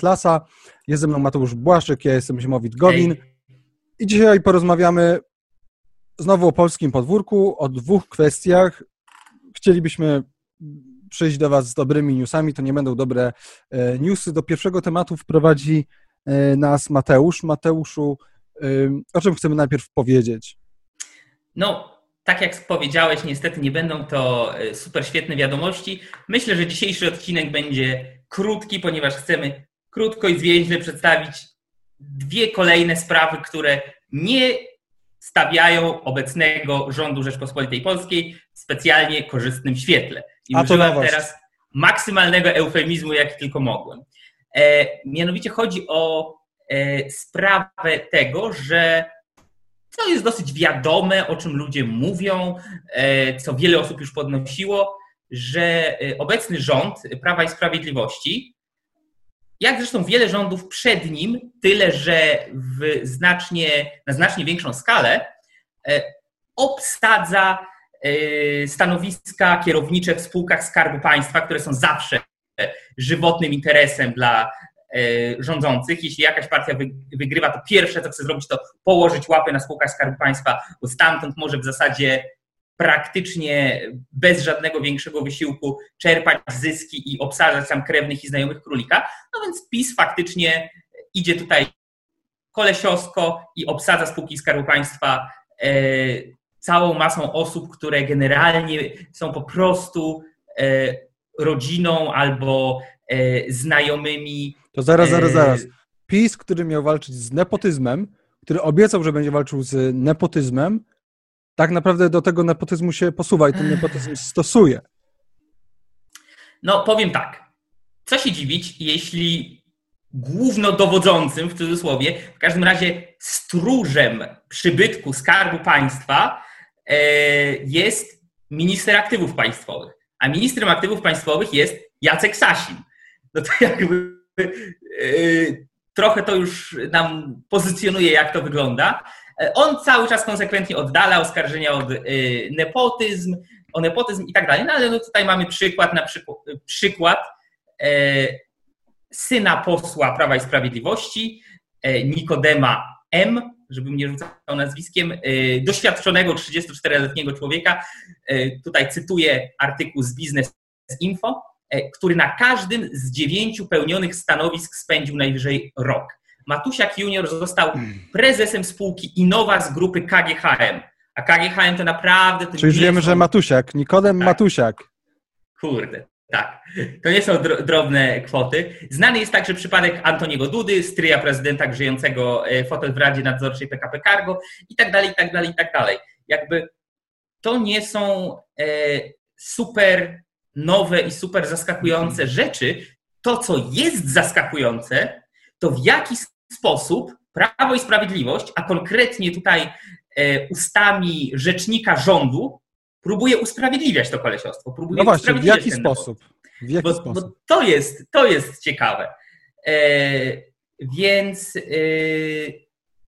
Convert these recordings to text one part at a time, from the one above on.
Atlasa. Jest ze mną Mateusz Błaszczyk, ja jestem Ziemowit Gowin. I dzisiaj porozmawiamy znowu o polskim podwórku, o dwóch kwestiach. Chcielibyśmy przyjść do Was z dobrymi newsami, to nie będą dobre e, newsy. Do pierwszego tematu wprowadzi e, nas Mateusz. Mateuszu, e, o czym chcemy najpierw powiedzieć? No, tak jak powiedziałeś, niestety nie będą to super świetne wiadomości. Myślę, że dzisiejszy odcinek będzie krótki, ponieważ chcemy krótko i zwięźle przedstawić dwie kolejne sprawy, które nie stawiają obecnego rządu Rzeczpospolitej Polskiej w specjalnie korzystnym świetle. I A użyłem teraz maksymalnego eufemizmu, jak tylko mogłem. E, mianowicie chodzi o e, sprawę tego, że co jest dosyć wiadome, o czym ludzie mówią, e, co wiele osób już podnosiło, że e, obecny rząd Prawa i Sprawiedliwości, jak zresztą wiele rządów przed nim, tyle że w znacznie, na znacznie większą skalę, e, obsadza e, stanowiska kierownicze w spółkach Skarbu Państwa, które są zawsze żywotnym interesem dla rządzących. Jeśli jakaś partia wygrywa, to pierwsze, co chce zrobić, to położyć łapy na spółkach Skarbu Państwa, bo stamtąd może w zasadzie praktycznie bez żadnego większego wysiłku czerpać zyski i obsadzać tam krewnych i znajomych królika. No więc PiS faktycznie idzie tutaj kolesiowsko i obsadza spółki Skarbu Państwa e, całą masą osób, które generalnie są po prostu e, rodziną albo e, znajomymi. To zaraz, zaraz, zaraz. PiS, który miał walczyć z nepotyzmem, który obiecał, że będzie walczył z nepotyzmem, tak naprawdę do tego nepotyzmu się posuwa i ten nepotyzm stosuje. No, powiem tak. Co się dziwić, jeśli głównodowodzącym, w cudzysłowie, w każdym razie stróżem przybytku Skarbu Państwa e, jest minister aktywów państwowych. A ministrem aktywów państwowych jest Jacek Sasin. No to jakby e, trochę to już nam pozycjonuje, jak to wygląda. E, on cały czas konsekwentnie oddala oskarżenia o e, nepotyzm, o nepotyzm i tak dalej. No ale no tutaj mamy przykład, na przykład, przykład e, syna posła Prawa i Sprawiedliwości, Nikodema M., żebym nie rzucał nazwiskiem, doświadczonego 34-letniego człowieka. Tutaj cytuję artykuł z Business Info, który na każdym z dziewięciu pełnionych stanowisk spędził najwyżej rok. Matusiak Junior został hmm. prezesem spółki Innowa z grupy KGHM. A KGHM to naprawdę... To Czyli już wiemy, są... że Matusiak, Nikodem tak. Matusiak. Kurde, tak. To nie są drobne kwoty. Znany jest także przypadek Antoniego Dudy, stryja prezydenta żyjącego e, fotel w Radzie Nadzorczej PKP Cargo i tak dalej, i tak dalej, i tak dalej. Jakby to nie są e, super nowe i super zaskakujące rzeczy. To, co jest zaskakujące, to w jaki sposób Prawo i Sprawiedliwość, a konkretnie tutaj e, ustami rzecznika rządu, próbuje usprawiedliwiać to kolesiostwo. Próbuje no właśnie, w jaki sposób? W jaki bo, sposób? Bo to, jest, to jest ciekawe. E, więc e,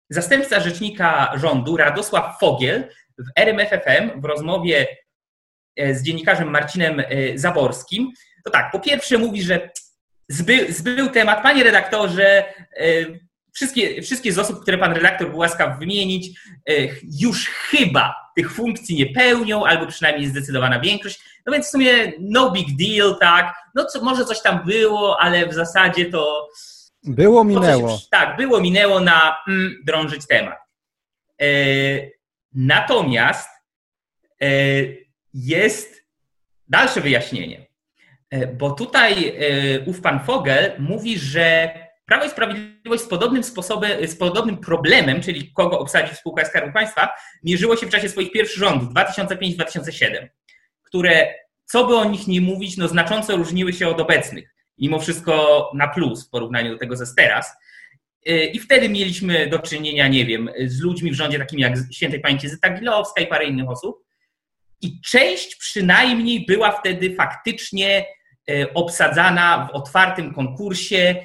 zastępca rzecznika rządu Radosław Fogiel w RMFFM w rozmowie e, z dziennikarzem Marcinem e, Zaborskim, to tak, po pierwsze mówi, że zbył, zbył temat. Panie redaktorze, wszystkie, wszystkie z osób, które pan redaktor był łaskaw wymienić, e, już chyba tych funkcji nie pełnią, albo przynajmniej zdecydowana większość. No więc w sumie no big deal, tak. No co, może coś tam było, ale w zasadzie to. Było, minęło. Się, tak, było, minęło na mm, drążyć temat. E, natomiast e, jest dalsze wyjaśnienie. E, bo tutaj e, ów pan Fogel mówi, że Prawo i Sprawiedliwość z podobnym sposobem, z podobnym problemem, czyli kogo obsadzić w spółkach Skarbu Państwa, mierzyło się w czasie swoich pierwszych rządów 2005-2007, które, co by o nich nie mówić, no znacząco różniły się od obecnych. Mimo wszystko na plus w porównaniu do tego ze teraz. E, I wtedy mieliśmy do czynienia, nie wiem, z ludźmi w rządzie takimi jak świętej pamięci Zyta Gilowska i parę innych osób. I część przynajmniej była wtedy faktycznie E, obsadzana w otwartym konkursie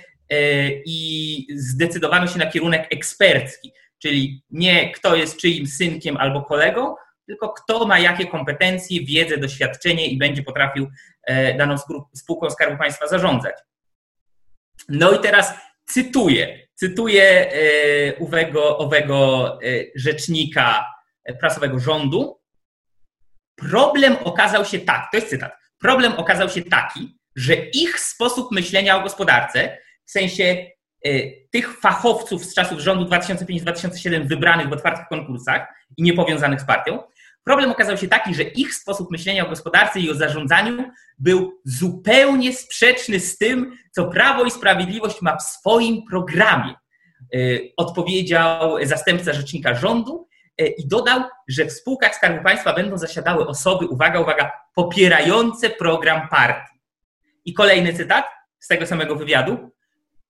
i zdecydowano się na kierunek ekspercki, czyli nie kto jest czyim synkiem albo kolegą, tylko kto ma jakie kompetencje, wiedzę, doświadczenie i będzie potrafił e, daną spółką Skarbu Państwa zarządzać. No i teraz cytuję, cytuję owego, owego rzecznika prasowego rządu. Problem okazał się tak, to jest cytat. Problem okazał się taki, że ich sposób myślenia o gospodarce, w sensie y, tych fachowców z czasów rządu 2005-2007 wybranych w otwartych konkursach i niepowiązanych z partią, problem okazał się taki, że ich sposób myślenia o gospodarce i o zarządzaniu był zupełnie sprzeczny z tym, co Prawo i Sprawiedliwość ma w swoim programie. Y, odpowiedział zastępca rzecznika rządu y, i dodał, że w spółkach Skarbu Państwa będą zasiadały osoby, uwaga, uwaga, popierające program partii. I kolejny cytat z tego samego wywiadu.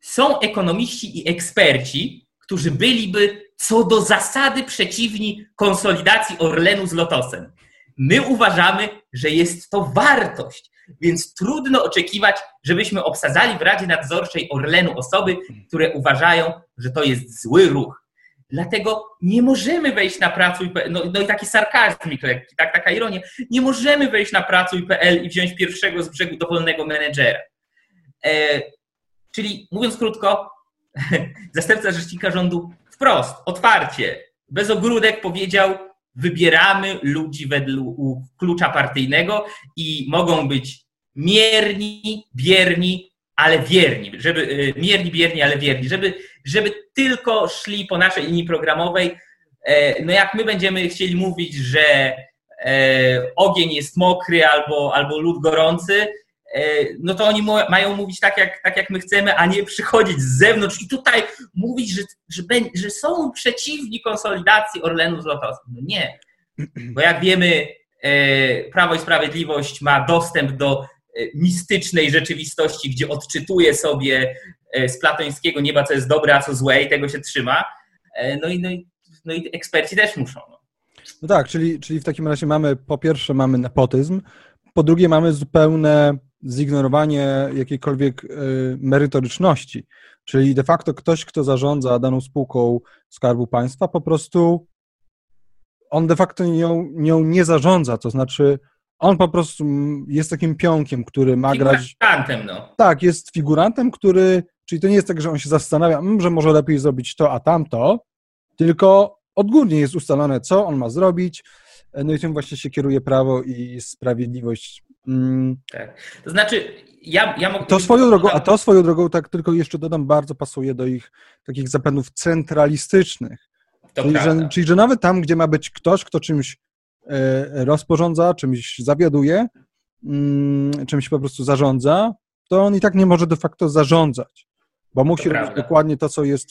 Są ekonomiści i eksperci, którzy byliby co do zasady przeciwni konsolidacji Orlenu z Lotosem. My uważamy, że jest to wartość, więc trudno oczekiwać, żebyśmy obsadzali w Radzie Nadzorczej Orlenu osoby, które uważają, że to jest zły ruch. Dlatego nie możemy wejść na pracuj.pl, no, no i taki sarkazmik lekki, tak, taka ironia, nie możemy wejść na pracuj.pl i wziąć pierwszego z brzegu dowolnego menedżera. E, czyli mówiąc krótko, zastępca rzecznika rządu wprost, otwarcie, bez ogródek powiedział, wybieramy ludzi według klucza partyjnego i mogą być mierni, bierni, ale wierni, żeby y, mierni, bierni, ale wierni, żeby, żeby tylko szli po naszej linii programowej. E, no jak my będziemy chcieli mówić, że e, ogień jest mokry albo, albo lód gorący, no to oni mają mówić tak jak, tak, jak my chcemy, a nie przychodzić z zewnątrz i tutaj mówić, że, że, że są przeciwni konsolidacji Orlenu z Lotosem. No nie, bo jak wiemy, Prawo i Sprawiedliwość ma dostęp do E, mistycznej rzeczywistości, gdzie odczytuje sobie e, z platońskiego nieba, co jest dobre, a co złe i tego się trzyma. E, no i, no i, no i eksperci też muszą. No. no tak, czyli, czyli w takim razie mamy, po pierwsze mamy nepotyzm, po drugie mamy zupełne zignorowanie jakiejkolwiek merytoryczności. Czyli de facto ktoś, kto zarządza daną spółką Skarbu Państwa, po prostu on de facto nią, nią nie zarządza, to znaczy on po prostu jest takim pionkiem, który ma grać. Figurantem, no. Tak, jest figurantem, który. Czyli to nie jest tak, że on się zastanawia, mm, że może lepiej zrobić to, a tamto, tylko odgórnie jest ustalone, co on ma zrobić. No i tym właśnie się kieruje prawo i sprawiedliwość. Mm. Tak. To znaczy, ja, ja mogę. To swoją drogą, a to swoją drogą, tak tylko jeszcze dodam, bardzo pasuje do ich takich zapędów centralistycznych. Czyli że, czyli, że nawet tam, gdzie ma być ktoś, kto czymś E, rozporządza, czymś zawiaduje, mm, czymś po prostu zarządza, to on i tak nie może de facto zarządzać, bo musi to robić dokładnie to, co jest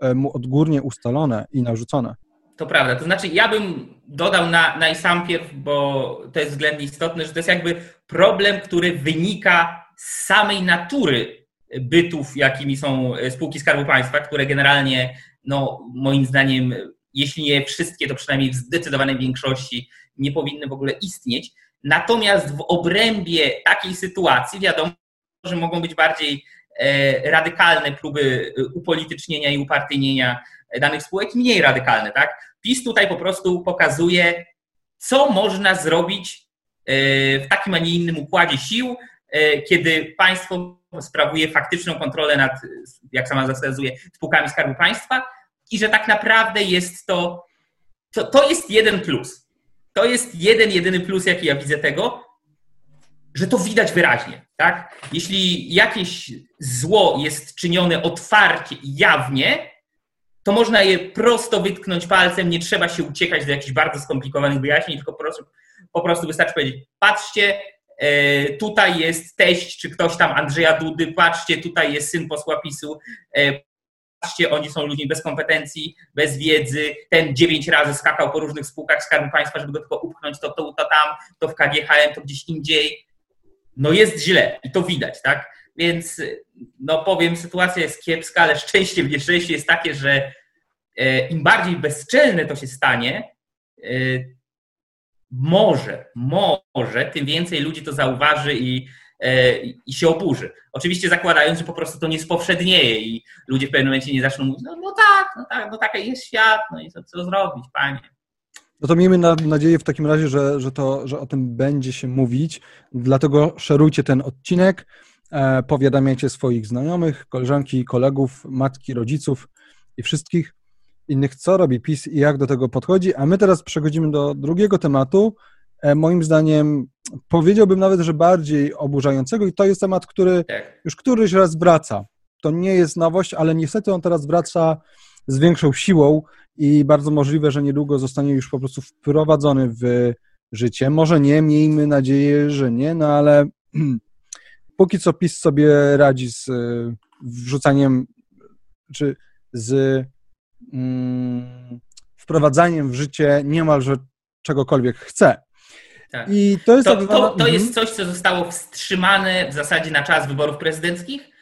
e, mu odgórnie ustalone i narzucone. To prawda. To znaczy, ja bym dodał na, na sam pierw, bo to jest względnie istotne, że to jest jakby problem, który wynika z samej natury bytów, jakimi są e, spółki Skarbu Państwa, które generalnie, no, moim zdaniem, jeśli nie wszystkie, to przynajmniej w zdecydowanej większości nie powinny w ogóle istnieć. Natomiast w obrębie takiej sytuacji wiadomo, że mogą być bardziej radykalne próby e, upolitycznienia i upartyjnienia danych spółek, mniej radykalne. Tak? PiS tutaj po prostu pokazuje, co można zrobić e, w takim, a nie innym układzie sił, kiedy państwo sprawuje faktyczną kontrolę nad, jak sama wskazuje, spółkami Skarbu Państwa, i że tak naprawdę jest to, to, to jest jeden plus. To jest jeden, jedyny plus, jaki ja widzę tego, że to widać wyraźnie. Tak? Jeśli jakieś zło jest czynione otwarcie i jawnie, to można je prosto wytknąć palcem, nie trzeba się uciekać do jakichś bardzo skomplikowanych wyjaśnień, tylko po prostu, po prostu wystarczy powiedzieć, patrzcie, e, tutaj jest teść, czy ktoś tam Andrzeja Dudy, patrzcie, tutaj jest syn posła PiSu, e, patrzcie, oni są ludźmi bez kompetencji, bez wiedzy, ten dziewięć razy skakał po różnych spółkach Skarbu Państwa, żeby go tylko upchnąć, to, to, to tam, to w KGHM, to gdzieś indziej. No jest źle i to widać, tak? Więc, no powiem, sytuacja jest kiepska, ale szczęście w nieszczęście jest takie, że e, im bardziej bezczelne to się stanie, e, może, może, tym więcej ludzi to zauważy i E, i się oburzy. Oczywiście zakładając, że po prostu to nie spowszednieje i ludzie w pewnym momencie nie zaczną mówić, no, no tak, no tak, no taki jest świat, no i co, co zrobić, panie. No to miejmy na, nadzieję w takim razie, że, że, to, że o tym będzie się mówić, dlatego szerujcie ten odcinek. E, powiadamiajcie swoich znajomych, koleżanki, kolegów, matki, rodziców i wszystkich innych, co robi PiS i jak do tego podchodzi. A my teraz przechodzimy do drugiego tematu, e, moim zdaniem powiedziałbym nawet, że bardziej oburzającego i to jest temat, który tak. już któryś raz wraca. To nie jest nowość, ale niestety on teraz wraca z większą siłą i bardzo możliwe, że niedługo zostanie już po prostu wprowadzony w życie. Może nie, miejmy nadzieję, że nie, no ale póki co PiS sobie radzi z y, wrzucaniem, czy z mm, wprowadzaniem w życie niemalże czegokolwiek chce. Tak. I to jest, to, to, to jest coś, co zostało wstrzymane w zasadzie na czas wyborów prezydenckich,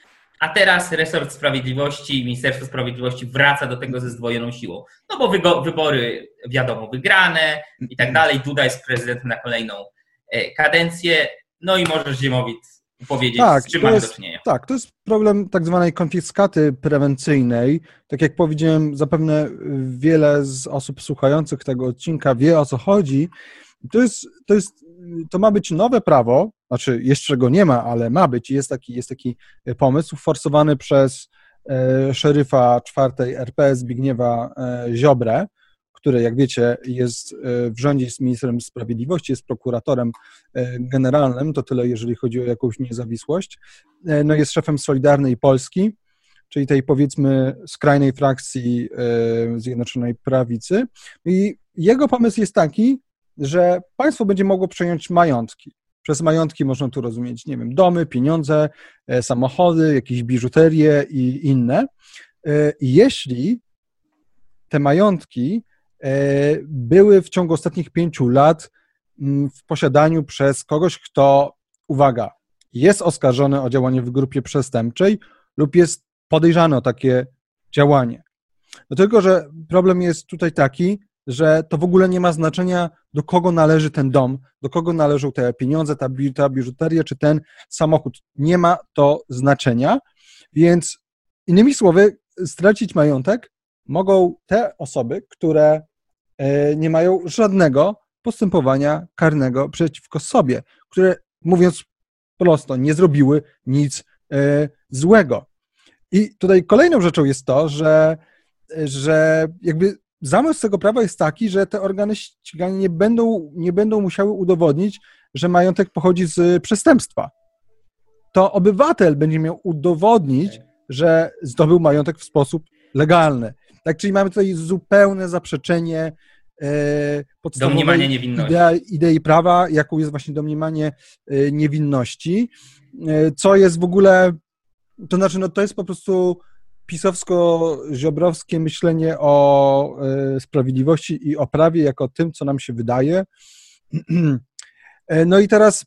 a teraz resort sprawiedliwości, Ministerstwo Sprawiedliwości wraca do tego ze zdwojoną siłą. No bo wybory wiadomo wygrane i tak dalej. Duda jest prezydentem na kolejną e, kadencję. No i możesz Ziemowit powiedzieć, tak, z czym mamy do czynienia. Tak, to jest problem tak zwanej konfiskaty prewencyjnej. Tak jak powiedziałem, zapewne wiele z osób słuchających tego odcinka wie o co chodzi. To jest, to jest, to ma być nowe prawo, znaczy jeszcze go nie ma, ale ma być, jest taki, jest taki pomysł forsowany przez e, szeryfa czwartej RP Zbigniewa e, Ziobrę, który, jak wiecie, jest e, w rządzie z ministrem sprawiedliwości, jest prokuratorem e, generalnym, to tyle, jeżeli chodzi o jakąś niezawisłość. E, no jest szefem Solidarnej Polski, czyli tej powiedzmy skrajnej frakcji Zjednoczonej Prawicy. I jego pomysł jest taki, że państwo będzie mogło przejąć majątki. Przez majątki można tu rozumieć, nie wiem, domy, pieniądze, samochody, jakieś biżuterie i inne. Jeśli te majątki E, były w ciągu ostatnich pięciu lat mm, w posiadaniu przez kogoś, kto, uwaga, jest oskarżony o działanie w grupie przestępczej lub jest podejrzany o takie działanie. No tylko, że problem jest tutaj taki, że to w ogóle nie ma znaczenia, do kogo należy ten dom, do kogo należą te pieniądze, ta, ta biżuteria czy ten samochód. Nie ma to znaczenia, więc innymi słowy, stracić majątek mogą te osoby, które E, nie mają żadnego postępowania karnego przeciwko sobie, które, mówiąc prosto, nie zrobiły nic e, złego. I tutaj kolejną rzeczą jest to, że, że jakby zamysł tego prawa jest taki, że te organy ścigania nie będą, nie będą musiały udowodnić, że majątek pochodzi z przestępstwa. To obywatel będzie miał udowodnić, że zdobył majątek w sposób legalny. Tak, czyli mamy tutaj zupełne zaprzeczenie e, podstawowej idei, idei prawa, jaką jest właśnie domniemanie e, niewinności, e, co jest w ogóle, to znaczy, no to jest po prostu pisowsko-ziobrowskie myślenie o e, sprawiedliwości i o prawie jako tym, co nam się wydaje. No i teraz,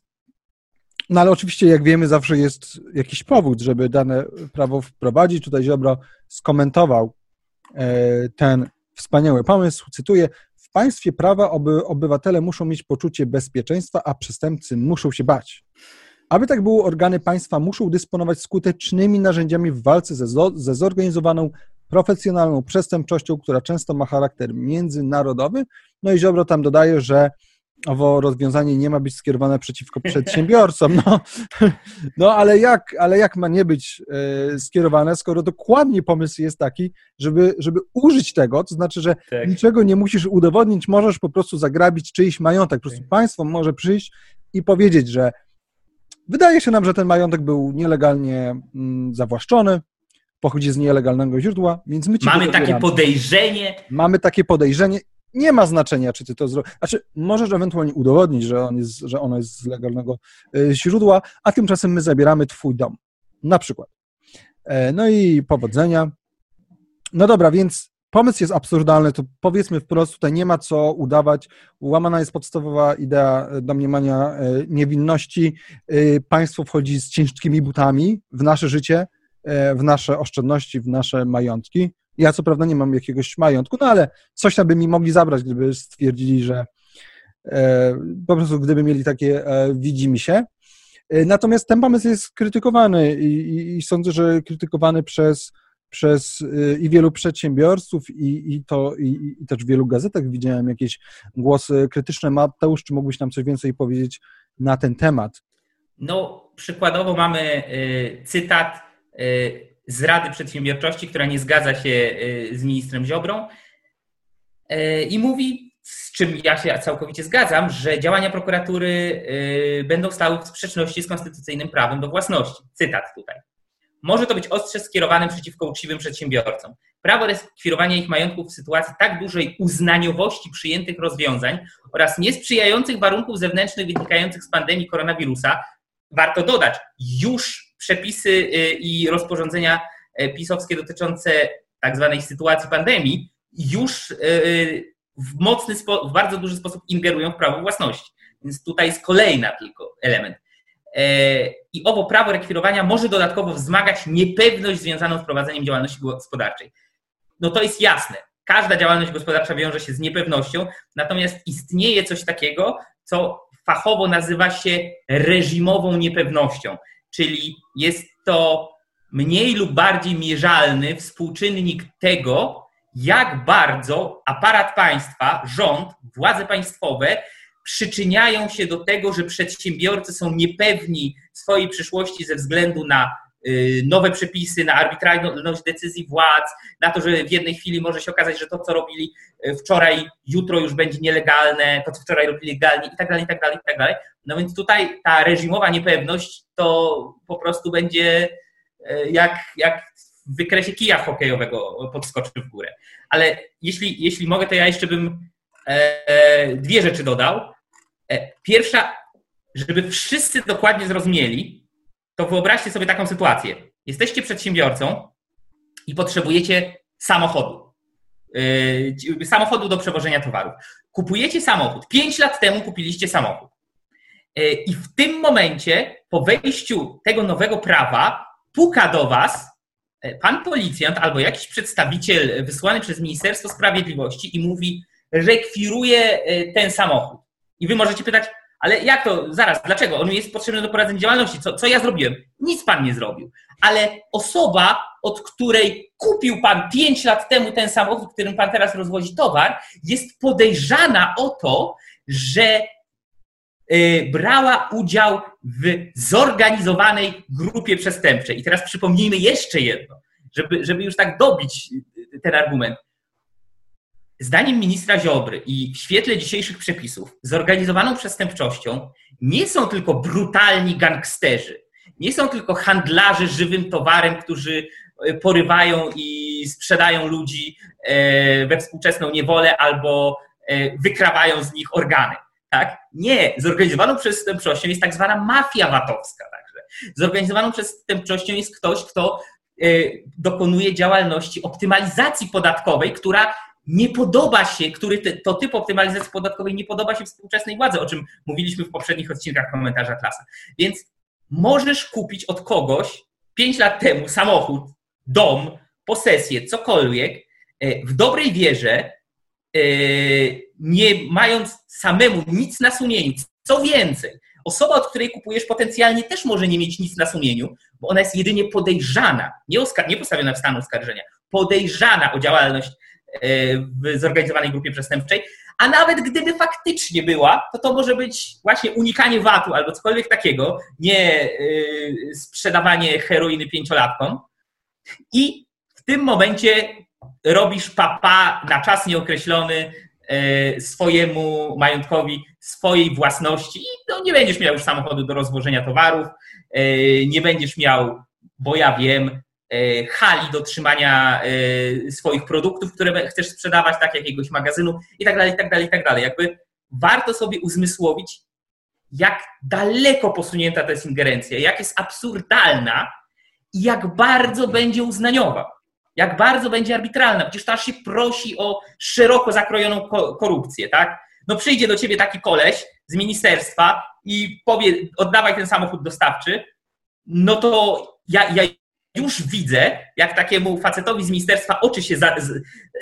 no ale oczywiście, jak wiemy, zawsze jest jakiś powód, żeby dane prawo wprowadzić. Tutaj Ziobro skomentował ten wspaniały pomysł, cytuję, w państwie prawa oby, obywatele muszą mieć poczucie bezpieczeństwa, a przestępcy muszą się bać. Aby tak było, organy państwa muszą dysponować skutecznymi narzędziami w walce ze, ze zorganizowaną, profesjonalną przestępczością, która często ma charakter międzynarodowy. No i Ziobro tam dodaje, że owo rozwiązanie nie ma być skierowane przeciwko przedsiębiorcom. No, no ale, jak, ale jak ma nie być e, skierowane, skoro dokładnie pomysł jest taki, żeby, żeby użyć tego, to znaczy, że tak. niczego nie musisz udowodnić, możesz po prostu zagrabić czyjś majątek. Po prostu tak. państwo może przyjść i powiedzieć, że wydaje się nam, że ten majątek był nielegalnie mm, zawłaszczony, pochodzi z nielegalnego źródła, więc my ci Mamy takie podejrzenie. Mamy takie podejrzenie nie ma znaczenia, czy ty to zrobisz. Znaczy, możesz ewentualnie udowodnić, że, on jest, że ono jest z legalnego e, źródła, a tymczasem my zabieramy twój dom. Na przykład. E, no i powodzenia. No dobra, więc pomysł jest absurdalny, to powiedzmy wprost, tutaj nie ma co udawać. Łamana jest podstawowa idea domniemania e, niewinności. Państwo wchodzi z ciężkimi butami w nasze życie, w nasze oszczędności, w nasze majątki. Ja co prawda nie mam jakiegoś majątku, no ale coś tam by mi mogli zabrać, gdyby stwierdzili, że e, po prostu gdyby mieli takie e, widzi mi się. E, natomiast ten pomysł jest krytykowany i, i, i sądzę, że krytykowany przez, przez e, i wielu przedsiębiorców, i, i to i, i też w wielu gazetach widziałem jakieś głosy krytyczne. Mateusz, czy mógłbyś nam coś więcej powiedzieć na ten temat? No, przykładowo mamy cytat z Rady Przedsiębiorczości, która nie zgadza się z ministrem Ziobrą i mówi, z czym ja się całkowicie zgadzam, że działania prokuratury będą stały w sprzeczności z konstytucyjnym prawem do własności. Cytat tutaj może to być ostrze skierowane przeciwko uczciwym przedsiębiorcom. Prawo rekwirowania ich majątków w sytuacji tak dużej uznaniowości przyjętych rozwiązań oraz niesprzyjających warunków zewnętrznych wynikających z pandemii koronawirusa, warto dodać, już przepisy y, i rozporządzenia y, pisowskie dotyczące tak zwanej sytuacji pandemii już y, w mocny, w bardzo duży sposób ingerują w prawo własności. Więc tutaj jest kolejna tylko element. E, i owo prawo rekwirowania może dodatkowo wzmagać niepewność związaną z prowadzeniem działalności gospodarczej. No to jest jasne. Każda działalność gospodarcza wiąże się z niepewnością, natomiast istnieje coś takiego, co fachowo nazywa się reżimową niepewnością, czyli jest to mniej lub bardziej mierzalny współczynnik tego, jak bardzo aparat państwa, rząd, władze państwowe przyczyniają się do tego, że przedsiębiorcy są niepewni swojej przyszłości ze względu na y, nowe przepisy, na arbitralność decyzji władz, na to, że w jednej chwili może się okazać, że to, co robili y, wczoraj, jutro już będzie nielegalne, to, co wczoraj robili legalnie i tak dalej, i tak dalej, i tak dalej. No więc tutaj ta reżimowa niepewność to po prostu będzie y, jak, jak w wykresie kija hokejowego podskoczy w górę. Ale jeśli, jeśli mogę, to ja jeszcze bym e, e, dwie rzeczy dodał. E, pierwsza, żeby wszyscy dokładnie zrozumieli, to wyobraźcie sobie taką sytuację. Jesteście przedsiębiorcą i potrzebujecie samochodu. E, samochodu do przewożenia towarów. Kupujecie samochód. Pięć lat temu kupiliście samochód. E, I w tym momencie, po wejściu tego nowego prawa, puka do Was pan policjant albo jakiś przedstawiciel wysłany przez Ministerstwo Sprawiedliwości i mówi: rekwiruje ten samochód. I wy możecie pytać, ale jak to, zaraz, dlaczego? On jest potrzebny do prowadzenia działalności. Co, co ja zrobiłem? Nic pan nie zrobił. Ale osoba, od której kupił pan 5 lat temu ten samochód, którym pan teraz rozwozi towar, jest podejrzana o to, że y, brała udział w zorganizowanej grupie przestępczej. I teraz przypomnijmy jeszcze jedno, żeby, żeby już tak dobić ten argument. Zdaniem ministra Ziobry i w świetle dzisiejszych przepisów, zorganizowaną przestępczością nie są tylko brutalni gangsterzy, nie są tylko handlarze żywym towarem, którzy e, porywają i sprzedają ludzi e, we współczesną niewolę albo e, wykrawają z nich organy. Tak? Nie, zorganizowaną przestępczością jest tak zwana mafia VAT-owska. Także. Zorganizowaną przestępczością jest ktoś, kto dokonuje działalności optymalizacji podatkowej, która nie podoba się, który to typ optymalizacji podatkowej nie podoba się współczesnej władzy, o czym mówiliśmy w poprzednich odcinkach komentarza klasa. Więc możesz kupić od kogoś 5 lat temu samochód, dom, posesję, cokolwiek e, w dobrej wierze, e, nie mając samemu nic na sumieniu. Co więcej, osoba, od której kupujesz potencjalnie też może nie mieć nic na sumieniu, bo ona jest jedynie podejrzana, nie, nie postawiona w stan oskarżenia, podejrzana o działalność w zorganizowanej grupie przestępczej, a nawet gdyby faktycznie była, to to może być właśnie unikanie VAT-u albo cokolwiek takiego, nie e, sprzedawanie heroiny pięciolatkom. I w tym momencie robisz papa na czas nieokreślony e, swojemu majątkowi, swojej własności i no, nie będziesz miał już samochodu do rozwożenia towarów, nie będziesz miał, bo ja wiem, E, hali do trzymania e, swoich produktów, które chcesz sprzedawać, tak jakiegoś magazynu i tak dalej, i tak dalej, i tak dalej. Jakby warto sobie uzmysłowić, jak daleko posunięta to jest ingerencja, jak jest absurdalna i jak bardzo będzie uznaniowa, jak bardzo będzie arbitralna. Przecież to aż się prosi o szeroko zakrojoną korupcję, tak? No przyjdzie do ciebie taki koleś z ministerstwa i powie, oddawaj ten samochód dostawczy, no to ja, ja już widzę, jak takiemu facetowi z ministerstwa oczy się, za,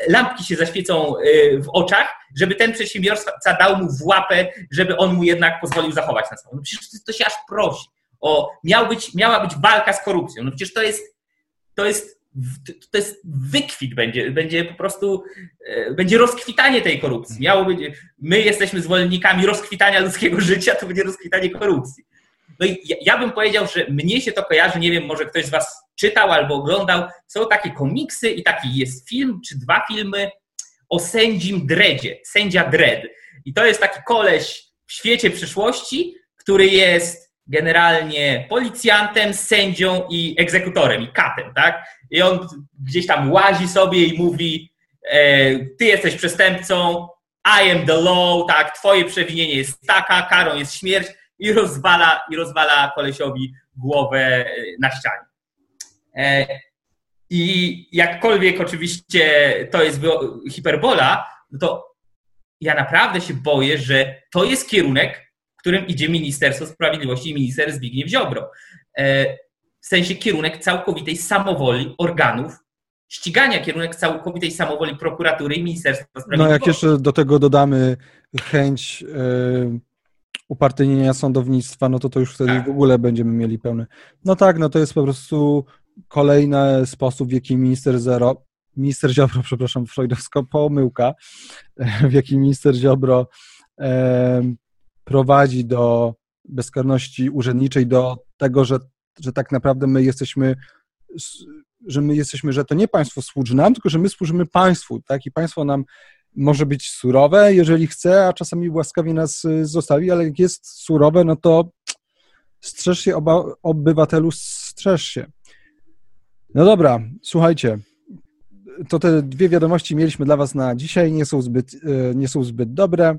lampki się zaświecą y, w oczach, żeby ten przedsiębiorca dał mu w łapę, żeby on mu jednak pozwolił zachować na. No przecież to się aż prosi. O, miał być, miała być walka z korupcją. No przecież to jest, to jest, to jest wykwit, będzie, będzie po prostu, y, będzie rozkwitanie tej korupcji. Miało być, my jesteśmy zwolennikami rozkwitania ludzkiego życia, to będzie rozkwitanie korupcji. No i ja, ja bym powiedział, że mnie się to kojarzy, nie wiem, może ktoś z Was czytał albo oglądał, są takie komiksy i taki jest film, czy dwa filmy o sędzim Dredzie, sędzia Dredd. I to jest taki koleś w świecie przyszłości, który jest generalnie policjantem, sędzią i egzekutorem, i katem, tak? I on gdzieś tam łazi sobie i mówi, e, ty jesteś przestępcą, I am the law, tak, twoje przewinienie jest taka, karą jest śmierć i rozwala, i rozwala kolesiowi głowę e, na ścianie. E, I jakkolwiek oczywiście to jest hiperbola, no to ja naprawdę się boję, że to jest kierunek, w którym idzie Ministerstwo Sprawiedliwości i minister Zbigniew Ziobro. E, w sensie kierunek całkowitej samowoli organów ścigania, kierunek całkowitej samowoli prokuratury i Ministerstwa Sprawiedliwości. No jak jeszcze do tego dodamy chęć yy, upartyjnienia sądownictwa, no to to już wtedy tak. w ogóle będziemy mieli pełne. No tak, no to jest po prostu kolejny sposób, w jaki minister Zero, minister Ziobro, przepraszam, freudowska pomyłka, w jaki minister Ziobro e, prowadzi do bezkarności urzędniczej, do tego, że, że tak naprawdę my jesteśmy że my jesteśmy, że to nie państwo służy nam, tylko że my służymy państwu, tak? I państwo nam może być surowe, jeżeli chce, a czasami łaskawie nas y, zostawi, ale jak jest surowe, no to strzeż się, oba, obywatelu, strzeż się. No dobra, słuchajcie, to te dwie wiadomości mieliśmy dla Was na dzisiaj, nie są zbyt, y, nie są zbyt dobre,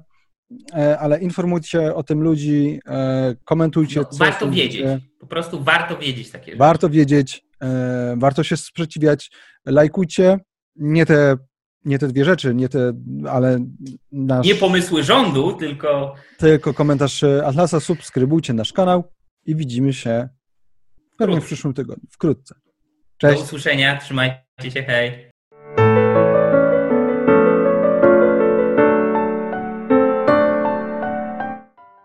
e, ale informujcie o tym ludzi, e, komentujcie. No, warto wiedzieć, po prostu warto wiedzieć takie rzeczy. Warto wiedzieć, e, warto się sprzeciwiać, lajkujcie, nie te nie te dwie rzeczy, nie te, ale nasz... Nie pomysły rządu, tylko... Tylko komentarz Atlasa, subskrybujcie nasz kanał i widzimy się pewnie w przyszłym tygodniu, wkrótce. Cześć. Do usłyszenia, trzymajcie się, hej.